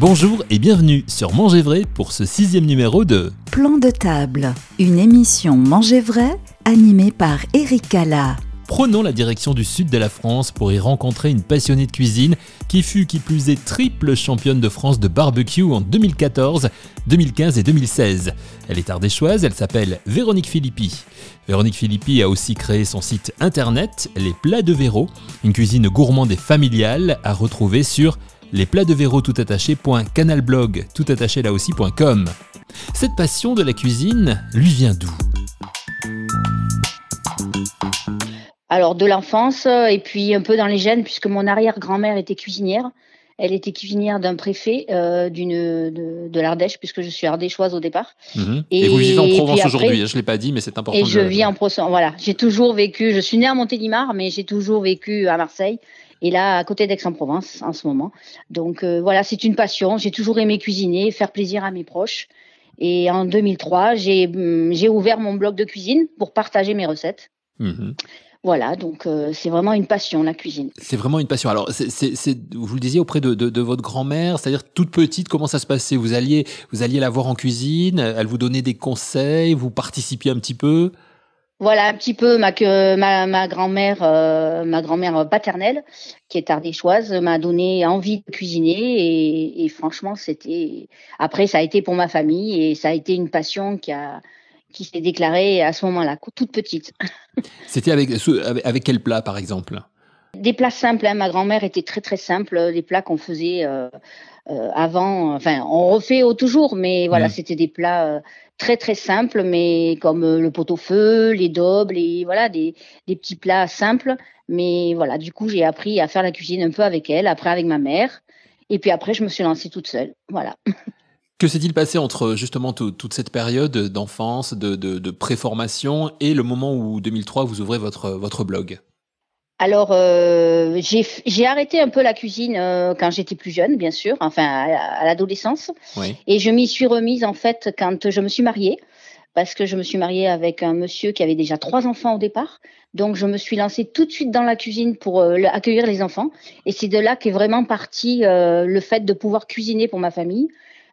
Bonjour et bienvenue sur Manger Vrai pour ce sixième numéro de Plan de table, une émission Manger Vrai animée par Eric Cala. Prenons la direction du sud de la France pour y rencontrer une passionnée de cuisine qui fut qui plus est triple championne de France de barbecue en 2014, 2015 et 2016. Elle est ardéchoise, elle s'appelle Véronique Philippi. Véronique Philippi a aussi créé son site internet Les Plats de Véro, une cuisine gourmande et familiale à retrouver sur lesplatsdevéro toutattaché.canalblog toutattaché là aussi.com. Cette passion de la cuisine lui vient d'où? Alors de l'enfance euh, et puis un peu dans les gènes puisque mon arrière-grand-mère était cuisinière. Elle était cuisinière d'un préfet euh, d'une de, l'Ardèche puisque je suis ardéchoise au départ. Mhm. Et, vous vivez en Provence aujourd'hui. Je l'ai pas dit, mais c'est important. Et je vis en Provence. Voilà, j'ai toujours vécu. Je suis née à Montélimar, mais j'ai toujours vécu à Marseille. Et là, à côté d'Aix-en-Provence, en ce moment. Donc euh, voilà, c'est une passion. J'ai toujours aimé cuisiner, faire plaisir à mes proches. Et en 2003, hum, j'ai ouvert mon blog de cuisine pour partager mes recettes. Mhm. Voilà, donc euh, c'est vraiment une passion, la cuisine. C'est vraiment une passion. Alors, c'est, vous le disiez auprès de, votre grand-mère, c'est-à-dire toute petite, comment ça se passait? Vous alliez, vous alliez la voir en cuisine, elle vous donnait des conseils, vous participiez un petit peu? Voilà un petit peu ma, ma, grand-mère, euh, ma grand-mère paternelle, qui est ardéchoise, m'a donné envie de cuisiner et, franchement c'était. Après ça a été pour ma famille et ça a été une passion qui a qui s'est déclarée à ce moment-là, toute petite. C'était avec, avec quel plat par exemple? Des plats simples. Hein. Ma grand-mère était très très simple. Des plats qu'on faisait euh, euh, avant. Enfin, on refait au toujours, mais voilà, mmh. c'était des plats très très simples, mais comme euh, le pot-au-feu, les daubes, les voilà des, des, petits plats simples. Mais voilà, du coup, j'ai appris à faire la cuisine un peu avec elle, après avec ma mère, et puis après, je me suis lancée toute seule. Voilà. Que s'est-il passé entre justement toute cette période d'enfance, de, de, de préformation et le moment où 2003 vous ouvrez votre, votre blog? Alors, euh, j'ai arrêté un peu la cuisine euh, quand j'étais plus jeune, bien sûr, enfin à, l'adolescence. Et je m'y suis remise en fait quand je me suis mariée, parce que je me suis mariée avec un monsieur qui avait déjà trois enfants au départ. Donc, je me suis lancée tout de suite dans la cuisine pour euh, accueillir les enfants. Et c'est de là qu'est vraiment parti le fait de pouvoir cuisiner pour ma famille.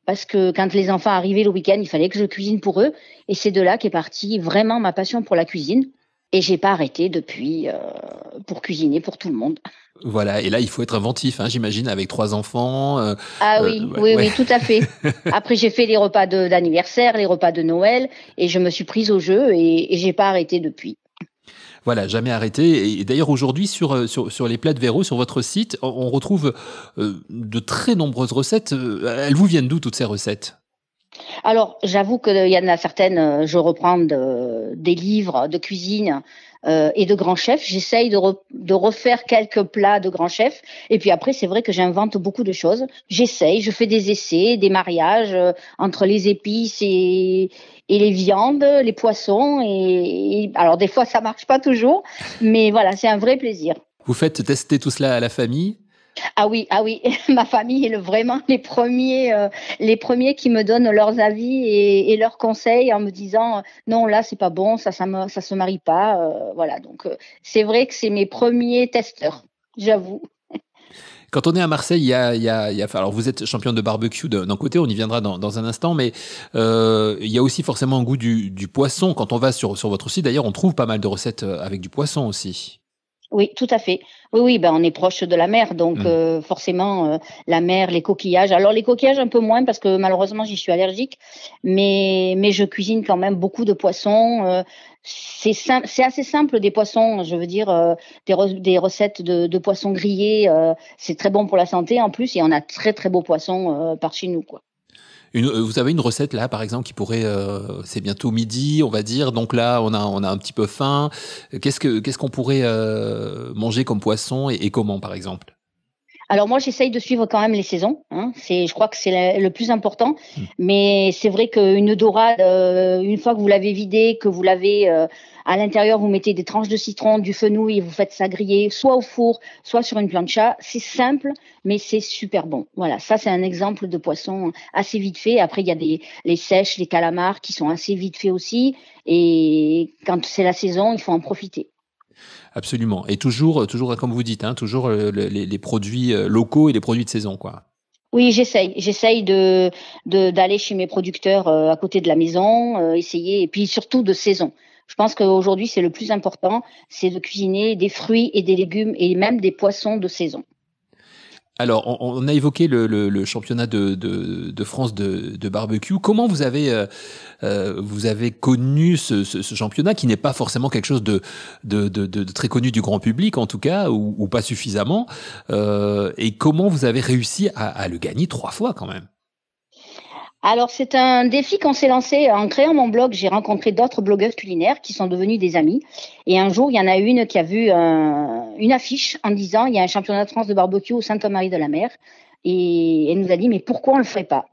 Parce que quand les enfants arrivaient le week-end, il fallait que je cuisine pour eux. Et c'est de là qu'est partie vraiment ma passion pour la cuisine. Et j'ai pas arrêté depuis euh, pour cuisiner pour tout le monde. Voilà, et là il faut être inventif, hein, j'imagine, avec trois enfants. Euh, ah oui, euh, oui, oui, tout à fait. Après j'ai fait les repas d'anniversaire, les repas de Noël, et je me suis prise au jeu et, et j'ai pas arrêté depuis. Voilà, jamais arrêté. Et d'ailleurs, aujourd'hui, sur, sur, sur, les plats de Véro, sur votre site, on retrouve de très nombreuses recettes. Elles vous viennent d'où, toutes ces recettes? Alors, j'avoue qu'il y en a certaines, euh, je reprends des livres de cuisine euh, et de grands chefs. J'essaye de, refaire quelques plats de grands chefs. Et puis après, c'est vrai que j'invente beaucoup de choses. J'essaye, je fais des essais, des mariages euh, entre les épices et, les viandes, les poissons. Et, alors, des fois, ça marche pas toujours, mais voilà, c'est un vrai plaisir. Vous faites tester tout cela à la famille? Ah oui, ah oui, ma famille est vraiment les premiers, euh, les premiers qui me donnent leurs avis et, leurs conseils en me disant non là c'est pas bon, ça ça, se marie pas, euh, voilà. Donc euh, c'est vrai que c'est mes premiers testeurs, j'avoue. Quand on est à Marseille, il y a, il y a, alors vous êtes champion de barbecue d'un côté, on y viendra dans, dans un instant, mais il y a aussi forcément un goût du, du poisson. Quand on va sur, sur votre site, d'ailleurs, on trouve pas mal de recettes avec du poisson aussi. Oui, tout à fait. Oui, oui, ben on est proche de la mer, donc mmh. euh, forcément euh, la mer, les coquillages. Alors les coquillages un peu moins parce que malheureusement j'y suis allergique, mais mais je cuisine quand même beaucoup de poissons. Euh, c'est c'est assez simple des poissons. Je veux dire des, des recettes de, de poissons grillés, c'est très bon pour la santé en plus et on a très très beaux poissons par chez nous quoi. Euh, vous avez une recette là, par exemple, qui pourrait, euh, c'est bientôt midi, on va dire. Donc là, on a, on a un petit peu faim. Qu'est-ce que, qu'est-ce qu'on pourrait euh, manger comme poisson et, comment, par exemple? Alors moi, j'essaye de suivre quand même les saisons. Hein. C'est, je crois que c'est le, plus important. Hmm. Mais c'est vrai qu'une dorade, une fois que vous l'avez vidée, que vous l'avez à l'intérieur, vous mettez des tranches de citron, du fenouil et vous faites ça griller, soit au four, soit sur une plancha. C'est simple, mais c'est super bon. Voilà, ça c'est un exemple de poisson assez vite fait. Après, il y a des les sèches, les calamars qui sont assez vite faits aussi. Et quand c'est la saison, il faut en profiter. Absolument. Et toujours, toujours comme vous dites, hein, toujours euh, les, produits euh, locaux et les produits de saison, quoi. Oui, j'essaye. J'essaye de d'aller chez mes producteurs euh, à côté de la maison, euh, essayer, et puis surtout de saison. Je pense qu'aujourd'hui, c'est le plus important, c'est de cuisiner des fruits et des légumes et même des poissons de saison. Alors, on, a évoqué le, championnat de, France de, barbecue. Comment vous avez, euh, euh, vous avez connu ce, championnat qui n'est pas forcément quelque chose de, très connu du grand public, en tout cas, ou, pas suffisamment euh, Et comment vous avez réussi à le gagner trois fois quand même? Alors, c'est un défi qu'on s'est lancé en créant mon blog. J'ai rencontré d'autres blogueuses culinaires qui sont devenues des amis. Et un jour, il y en a une qui a vu une affiche en disant il y a un championnat de France de barbecue au Sainte-Marie de la Mer. Et elle nous a dit mais pourquoi on le ferait pas?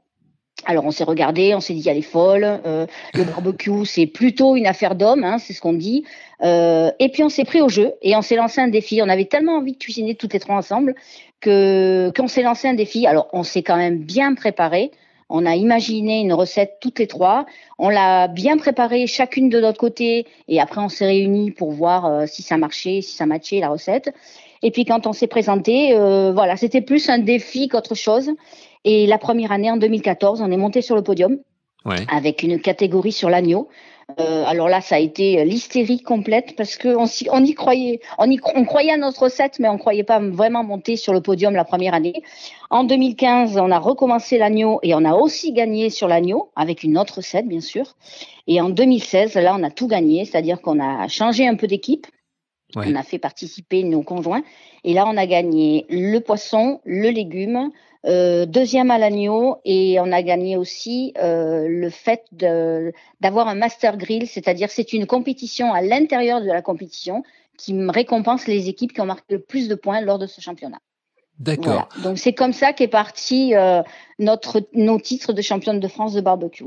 Alors on s'est regardé, on s'est dit elle est folle. Euh, le barbecue c'est plutôt une affaire d'homme, hein, c'est ce qu'on dit. Euh, et puis on s'est pris au jeu et on s'est lancé un défi. On avait tellement envie de cuisiner toutes les trois ensemble que qu'on s'est lancé un défi. Alors on s'est quand même bien préparé. On a imaginé une recette toutes les trois. On l'a bien préparée chacune de notre côté et après on s'est réunis pour voir euh, si ça marchait, si ça matchait la recette. Et puis quand on s'est présenté, euh, voilà, c'était plus un défi qu'autre chose. Et la première année, en 2014, on est monté sur le podium avec une catégorie sur l'agneau. Euh, alors là, ça a été l'hystérie complète parce qu'on on y croyait, on croyait à notre recette, mais on croyait pas vraiment monter sur le podium la première année. En 2015, on a recommencé l'agneau et on a aussi gagné sur l'agneau avec une autre recette, bien sûr. Et en 2016, là, on a tout gagné, c'est-à-dire qu'on a changé un peu d'équipe. On a fait participer nos conjoints. Et là, on a gagné le poisson, le légume, euh, deuxième à l'agneau et on a gagné aussi euh, le fait d'avoir un master grill, c'est-à-dire c'est une compétition à l'intérieur de la compétition qui récompense les équipes qui ont marqué le plus de points lors de ce championnat. D'accord. Donc c'est comme ça qu'est parti euh, notre nos titres de championne de France de barbecue.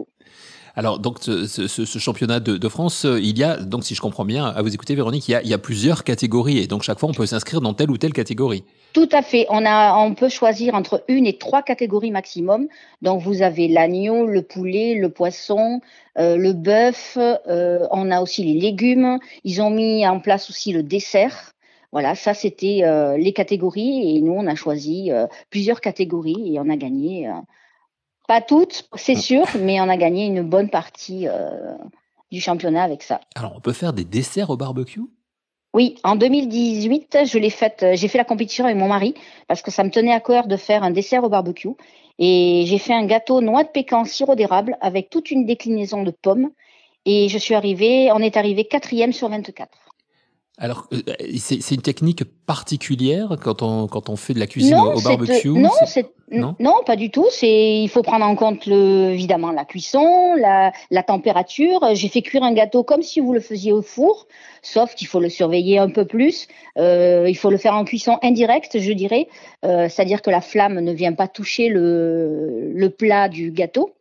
Alors, donc, ce, championnat de, France, euh, il y a, donc, si je comprends bien, à vous écouter, Véronique, il y a, plusieurs catégories et donc chaque fois, on peut s'inscrire dans telle ou telle catégorie. Tout à fait. On, a, on peut choisir entre une et trois catégories maximum. Donc, vous avez l'agneau, le poulet, le poisson, euh, le bœuf. Euh, on a aussi les légumes. Ils ont mis en place aussi le dessert. Voilà, ça c'était les catégories et nous on a choisi plusieurs catégories et on a gagné pas toutes, c'est mm. sûr, mais on a gagné une bonne partie euh, du championnat avec ça. Alors, on peut faire des desserts au barbecue? Oui, en 2018, je l'ai fait, euh, j'ai fait la compétition avec mon mari parce que ça me tenait à cœur de faire un dessert au barbecue. Et j'ai fait un gâteau noix de pécan sirop d'érable avec toute une déclinaison de pommes. Et je suis arrivée, on est arrivé quatrième sur 24. Alors, euh, c'est une technique particulière quand on, quand on fait de la cuisine au, barbecue? non, non, non, pas du tout. C'est il faut prendre en compte le, évidemment la cuisson, la, la température. J'ai fait cuire un gâteau comme si vous le faisiez au four, sauf qu'il faut le surveiller un peu plus. Euh, il faut le faire en cuisson indirecte, je dirais, euh, c'est-à-dire que la flamme ne vient pas toucher le, le plat du gâteau.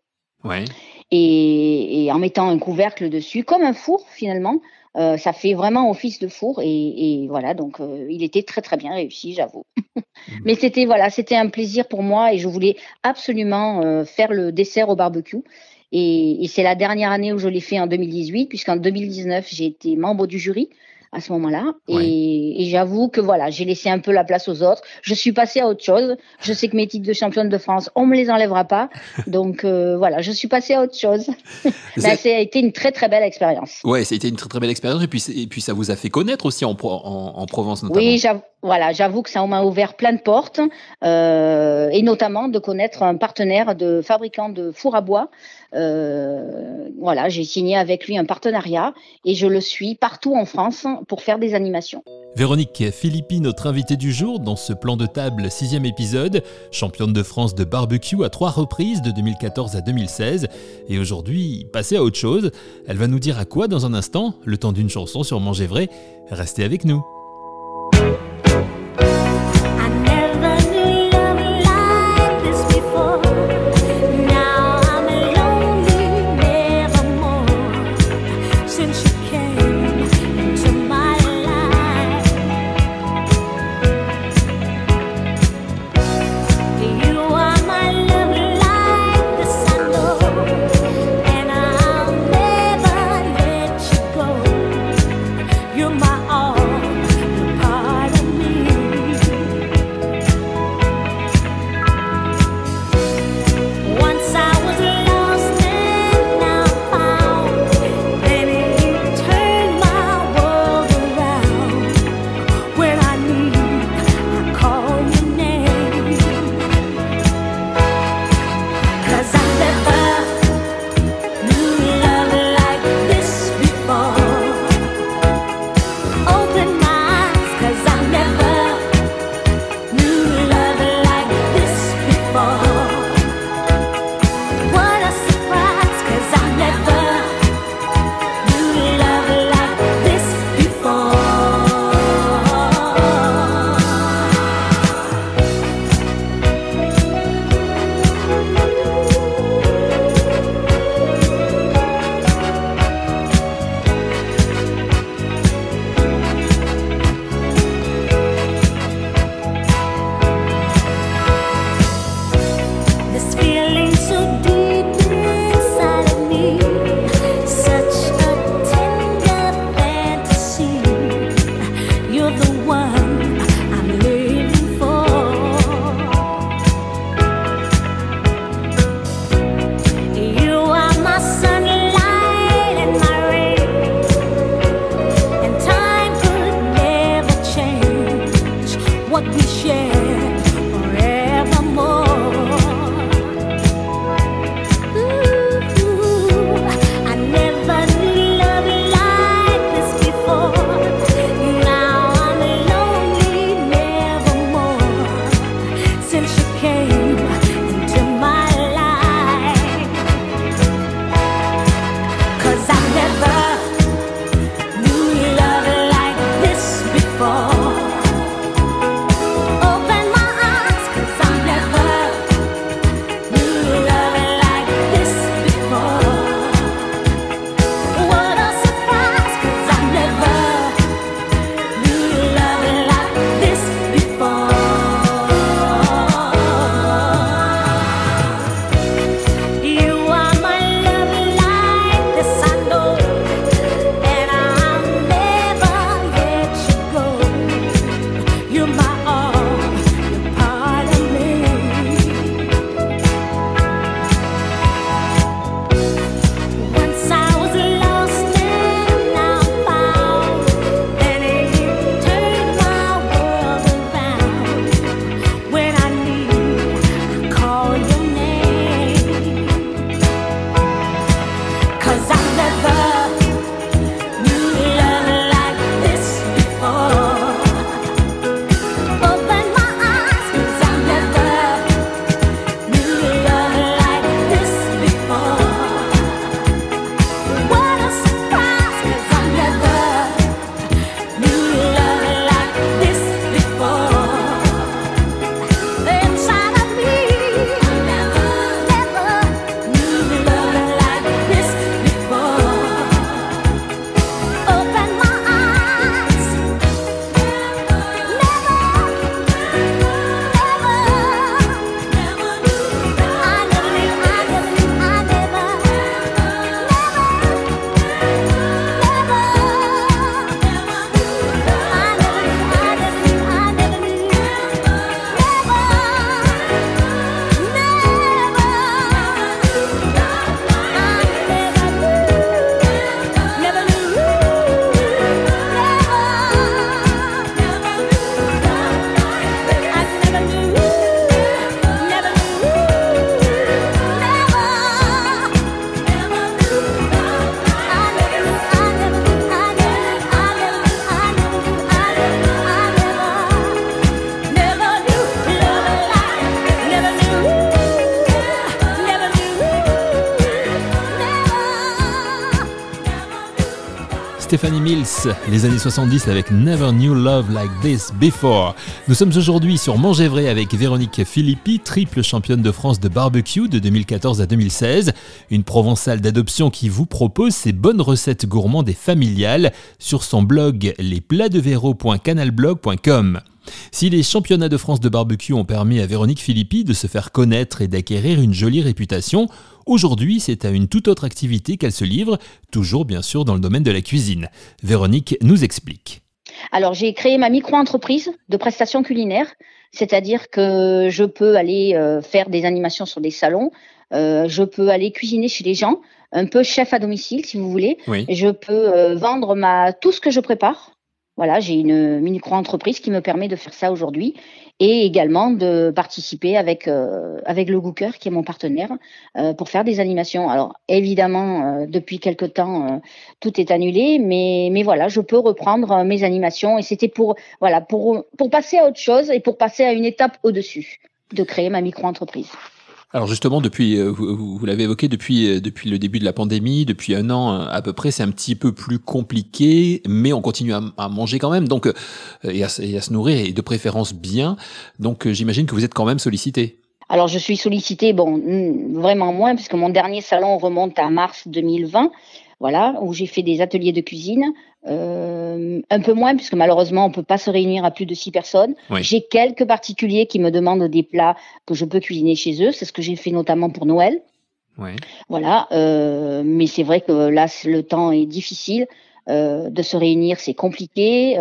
Ouais. Et, et en mettant un couvercle dessus, comme un four finalement. Euh, ça fait vraiment office de four et, voilà donc euh, il était très très bien réussi j'avoue. Mmh. mais c'était voilà c'était un plaisir pour moi et je voulais absolument euh, faire le dessert au barbecue. Et, et c'est la dernière année où je l'ai fait en 2018 puisqu'en 2019 j'ai été membre du jury à ce moment-là. Et, j'avoue que voilà, j'ai laissé un peu la place aux autres. Je suis passée à autre chose. Je sais que mes titres de championne de France, on me les enlèvera pas. Donc euh, voilà, je suis passée à autre chose. Mais ça a été une très très belle expérience. Ouais, ça a été une très très belle expérience. Et puis, et puis ça vous a fait connaître aussi en, en, en Provence notamment. Oui, voilà, j'avoue que ça m'a ouvert plein de portes, euh, et notamment de connaître un partenaire de fabricant de four à bois. Euh, voilà, j'ai signé avec lui un partenariat et je le suis partout en France pour faire des animations. Véronique Philippi, notre invitée du jour dans ce plan de table sixième épisode, championne de France de barbecue à trois reprises de 2014 à 2016, et aujourd'hui passée à autre chose. Elle va nous dire à quoi dans un instant, le temps d'une chanson sur Manger Vrai. Restez avec nous. Stephanie Mills, les années 70 avec Never Knew Love Like This Before. Nous sommes aujourd'hui sur Manger Vrai avec Véronique Philippi, triple championne de France de barbecue de 2014 à 2016. Une provençale d'adoption qui vous propose ses bonnes recettes gourmandes et familiales sur son blog lesplatsdevéro.canalblog.com. Si les championnats de France de barbecue ont permis à Véronique Philippi de se faire connaître et d'acquérir une jolie réputation, aujourd'hui c'est à une toute autre activité qu'elle se livre, toujours bien sûr dans le domaine de la cuisine. Véronique nous explique. Alors j'ai créé ma micro-entreprise de prestations culinaires, c'est-à-dire que je peux aller euh, faire des animations sur des salons, euh, je peux aller cuisiner chez les gens, un peu chef à domicile si vous voulez. Je peux euh, vendre ma tout ce que je prépare. Voilà, j'ai une micro-entreprise qui me permet de faire ça aujourd'hui et également de participer avec euh, avec le Gooker qui est mon partenaire euh, pour faire des animations. Alors évidemment, euh, depuis quelque temps, tout est annulé, mais mais voilà, je peux reprendre mes animations et c'était pour voilà pour pour passer à autre chose et pour passer à une étape au-dessus de créer ma micro-entreprise. Alors justement, depuis, euh, vous, l'avez évoqué, depuis, euh, depuis le début de la pandémie, depuis un an euh, à peu près, c'est un petit peu plus compliqué, mais on continue à, manger quand même, donc et à, se nourrir et de préférence bien. Donc j'imagine que vous êtes quand même sollicité. Alors je suis sollicité, bon, vraiment moins, puisque mon dernier salon remonte à mars 2020 voilà, où j'ai fait des ateliers de cuisine. Euh, un peu moins, puisque malheureusement, on peut pas se réunir à plus de six personnes. J'ai quelques particuliers qui me demandent des plats que je peux cuisiner chez eux. C'est ce que j'ai fait notamment pour Noël. Voilà, euh, mais c'est vrai que là, le temps est difficile. Euh, de se réunir, c'est compliqué.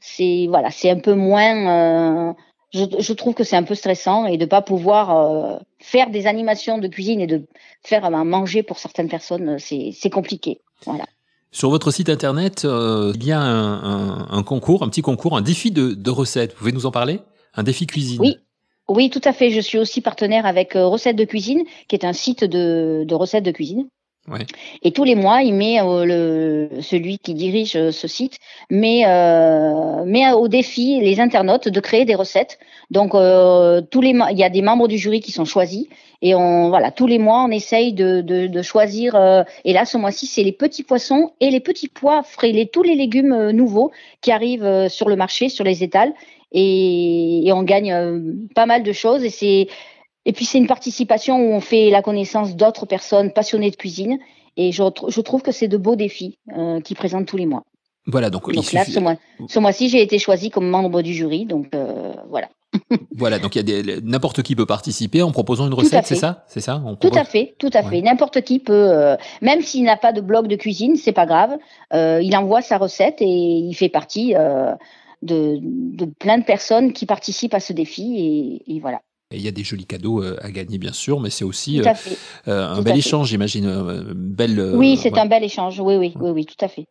c'est voilà, c'est un peu moins je, trouve que c'est un peu stressant et de pas pouvoir euh, faire des animations de cuisine et de faire à manger pour certaines personnes, c'est compliqué. Voilà. Sur votre site internet, euh, il y a un, concours, un petit concours, un défi de, recettes. Vous pouvez nous en parler? Un défi cuisine? Oui. Oui, tout à fait. Je suis aussi partenaire avec euh, Recettes de cuisine, qui est un site de recettes de cuisine. Et tous les mois, il met euh, celui qui dirige euh, ce site met, euh, met au défi les internautes de créer des recettes. Donc tous les il y a des membres du jury qui sont choisis et on voilà tous les mois on essaye de, de, de choisir. et là ce mois-ci c'est les petits poissons et les petits pois frais, les, tous les légumes nouveaux qui arrivent sur le marché, sur les étals et, et on gagne pas mal de choses et c'est et puis c'est une participation où on fait la connaissance d'autres personnes passionnées de cuisine. Et je, je trouve que c'est de beaux défis euh, qui présentent tous les mois. Voilà, donc, donc là, ce, mois, ce mois-ci, j'ai été choisie comme membre du jury, donc euh, voilà. voilà, donc il y a n'importe qui peut participer en proposant une recette, c'est ça, c'est ça? Tout à fait, tout à fait. N'importe qui peut, euh, même s'il n'a pas de blog de cuisine, c'est pas grave. il envoie sa recette et il fait partie de, de, plein de personnes qui participent à ce défi et voilà il y a des jolis cadeaux euh, à gagner, bien sûr, mais c'est aussi euh, euh, un bel échange, j'imagine. Belle, oui, c'est un bel échange, oui, oui, oui, oui, tout à fait.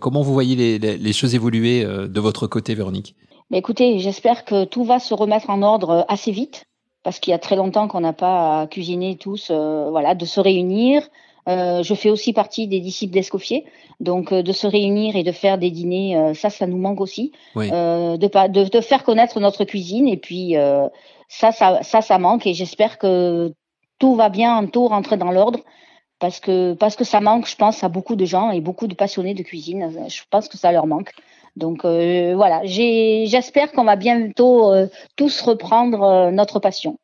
Comment vous voyez les, choses évoluer de votre côté, Véronique? Mais Écoutez, j'espère que tout va se remettre en ordre assez vite, parce qu'il y a très longtemps qu'on n'a pas cuisiné tous, voilà, de se réunir. je fais aussi partie des disciples d'Escoffier, donc de se réunir et de faire des dîners, ça, ça nous manque aussi. de, de, de, faire connaître notre cuisine et puis ça, ça, ça, ça manque et j'espère que tout va bien, tout rentrer dans l'ordre parce que parce que ça manque, je pense, à beaucoup de gens et beaucoup de passionnés de cuisine. Je pense que ça leur manque. Donc euh, voilà, j'espère qu'on va bientôt euh, tous reprendre euh, notre passion.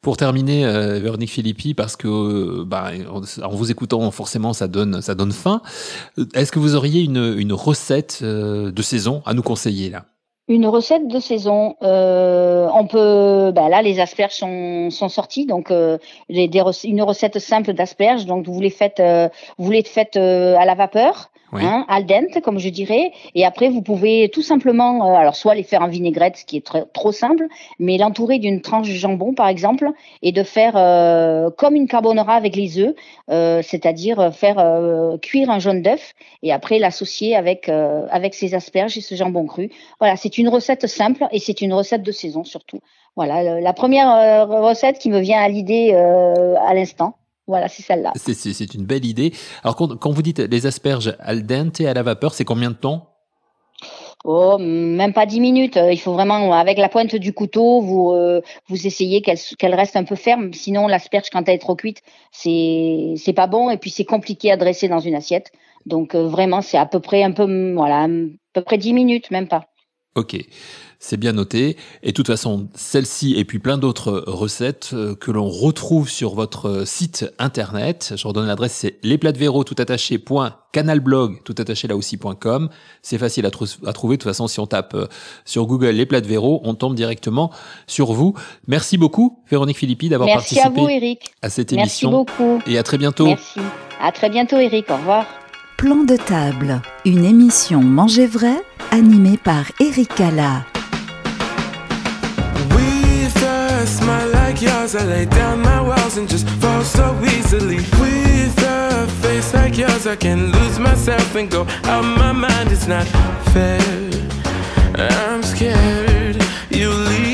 Pour terminer, Véronique Philippi, parce que bah, en vous écoutant, forcément, ça donne, ça donne faim. Est-ce que vous auriez une, une recette de saison à nous conseiller là? Une recette de saison. Euh, on peut, bah là, les asperges sont, sont sorties, donc euh, les, une recette simple d'asperges. Donc vous les faites, euh, vous les faites à la vapeur hein, al dente, comme je dirais. Et après, vous pouvez tout simplement, alors soit les faire en vinaigrette, ce qui est très, trop simple, mais l'entourer d'une tranche de jambon, par exemple, et de faire comme une carbonara avec les œufs, c'est-à-dire faire cuire un jaune d'œuf et après l'associer avec avec ces asperges et ce jambon cru. Voilà, c'est une recette simple et c'est une recette de saison surtout. Voilà, la première recette qui me vient à l'idée à l'instant. Voilà, c'est celle-là. C'est une belle idée. Alors, quand, vous dites les asperges al dente à la vapeur, c'est combien de temps? Oh, même pas 10 minutes. Il faut vraiment, avec la pointe du couteau, vous, euh, vous essayez qu'elle reste un peu ferme. Sinon, l'asperge, quand elle est trop cuite, c'est pas bon. Et puis, c'est compliqué à dresser dans une assiette. Donc, euh, vraiment, c'est à peu près un peu, voilà, à peu près 10 minutes, même pas. Ok. C'est bien noté. Et de toute façon, celle-ci et puis plein d'autres recettes euh, que l'on retrouve sur votre site internet. Je redonne l'adresse, c'est lesplatsvéro tout attaché canalblog tout attaché là aussi.com. C'est facile à, à, trouver. De toute façon, si on tape euh, sur Google les plats de Véro, on tombe directement sur vous. Merci beaucoup, Véronique Philippi, d'avoir participé à, vous, Eric. à cette émission. Merci beaucoup. Et à très bientôt. Merci. À très bientôt, Eric. Au revoir. Plan de table, une émission Manger vrai animée par Eric Cala. yours, I lay down my walls and just fall so easily. With a face like yours, I can lose myself and go out my mind. It's not fair. I'm scared you leave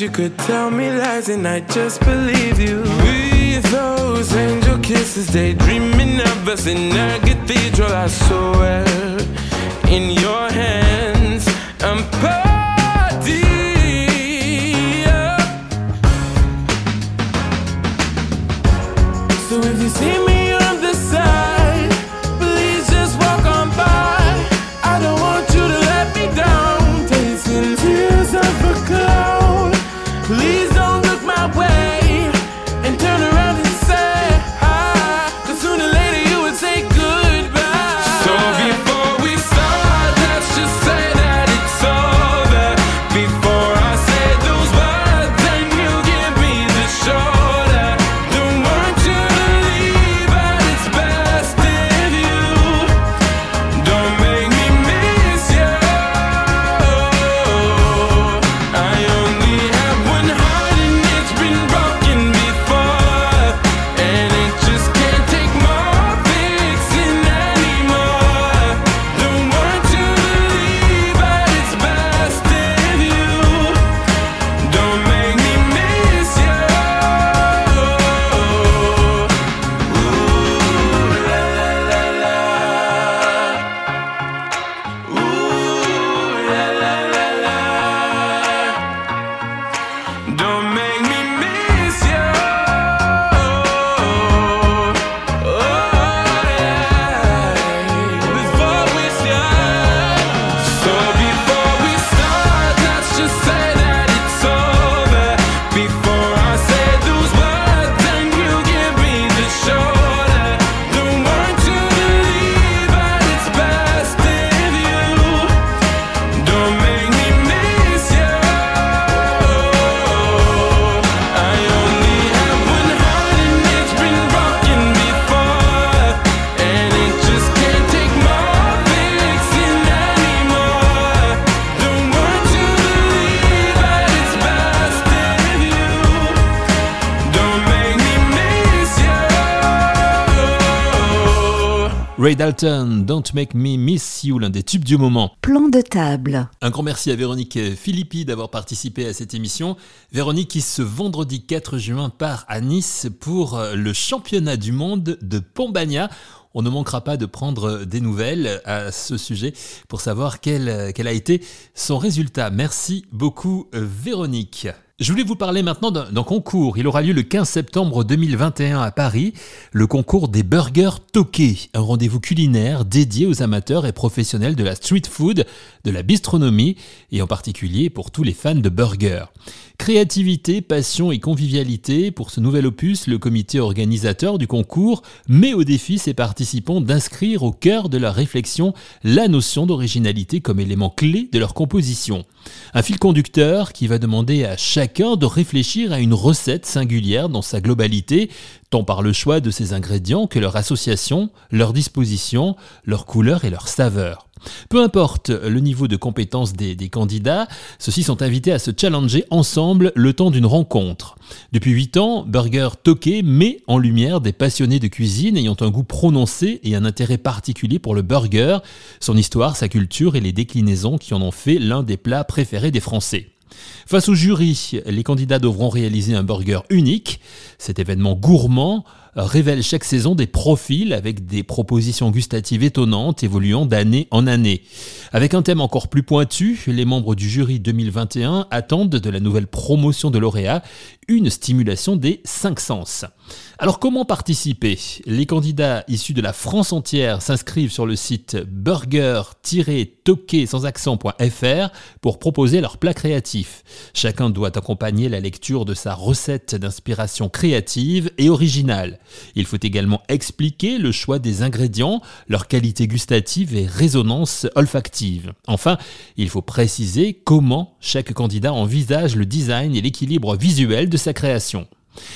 you could tell me lies and I just believe you. With those angel kisses, daydreaming of us in a cathedral, I swear. In your hands, I'm party. Ray Dalton, Don't Make Me Miss You, l'un des tubes du moment. Plan de table. Un grand merci à Véronique Philippi d'avoir participé à cette émission. Véronique qui ce vendredi 4 juin part à Nice pour le championnat du monde de Pombagna. On ne manquera pas de prendre des nouvelles à ce sujet pour savoir quel, quel a été son résultat. Merci beaucoup Véronique. Je voulais vous parler maintenant d'un concours. Il aura lieu le 15 septembre 2021 à Paris, le concours des burgers toqués, un rendez-vous culinaire dédié aux amateurs et professionnels de la street food, de la bistronomie et en particulier pour tous les fans de burgers. Créativité, passion et convivialité, pour ce nouvel opus, le comité organisateur du concours met au défi ses participants d'inscrire au cœur de leur réflexion la notion d'originalité comme élément clé de leur composition. Un fil conducteur qui va demander à chacun de réfléchir à une recette singulière dans sa globalité, tant par le choix de ses ingrédients que leur association, leur disposition, leur couleur et leur saveur. Peu importe le niveau de compétence des, candidats, ceux-ci sont invités à se challenger ensemble le temps d'une rencontre. Depuis 8 ans, Burger Toqué met en lumière des passionnés de cuisine ayant un goût prononcé et un intérêt particulier pour le burger, son histoire, sa culture et les déclinaisons qui en ont fait l'un des plats préférés des Français. Face au jury, les candidats devront réaliser un burger unique. Cet événement gourmand révèle chaque saison des profils avec des propositions gustatives étonnantes évoluant d'année en année. Avec un thème encore plus pointu, les membres du jury 2021 attendent de la nouvelle promotion de lauréat une stimulation des cinq sens. Alors comment participer? Les candidats issus de la France entière s'inscrivent sur le site burger-toqué sans pour proposer leur plat créatif. Chacun doit accompagner la lecture de sa recette d'inspiration créative et originale. Il faut également expliquer le choix des ingrédients, leur qualité gustative et résonance olfactive. Enfin, il faut préciser comment chaque candidat envisage le design et l'équilibre visuel de sa création.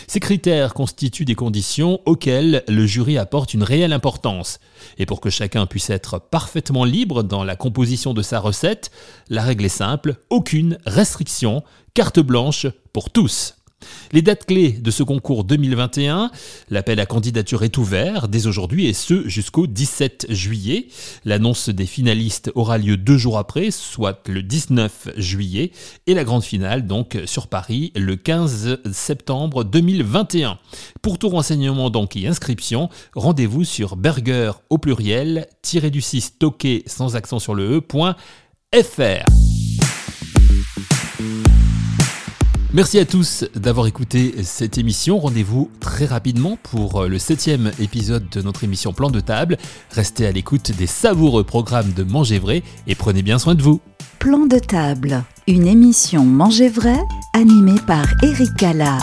Ces critères constituent des conditions auxquelles le jury apporte une réelle importance. Et pour que chacun puisse être parfaitement libre dans la composition de sa recette, la règle est simple, aucune restriction, carte blanche pour tous. Les dates clés de ce concours 2021, l'appel à candidature est ouvert dès aujourd'hui et ce jusqu'au 17 juillet. L'annonce des finalistes aura lieu deux jours après, soit le 19 juillet, et la grande finale donc sur Paris le 15 septembre 2021. Pour tout renseignement donc et inscription, rendez-vous sur burger au pluriel, du 6 toqué sans accent sur le e.fr. Merci à tous d'avoir écouté cette émission. Rendez-vous très rapidement pour euh, le septième épisode de notre émission Plan de table. Restez à l'écoute des savoureux programmes de Manger Vrai et prenez bien soin de vous. Plan de table, une émission Manger Vrai animée par Eric Gala.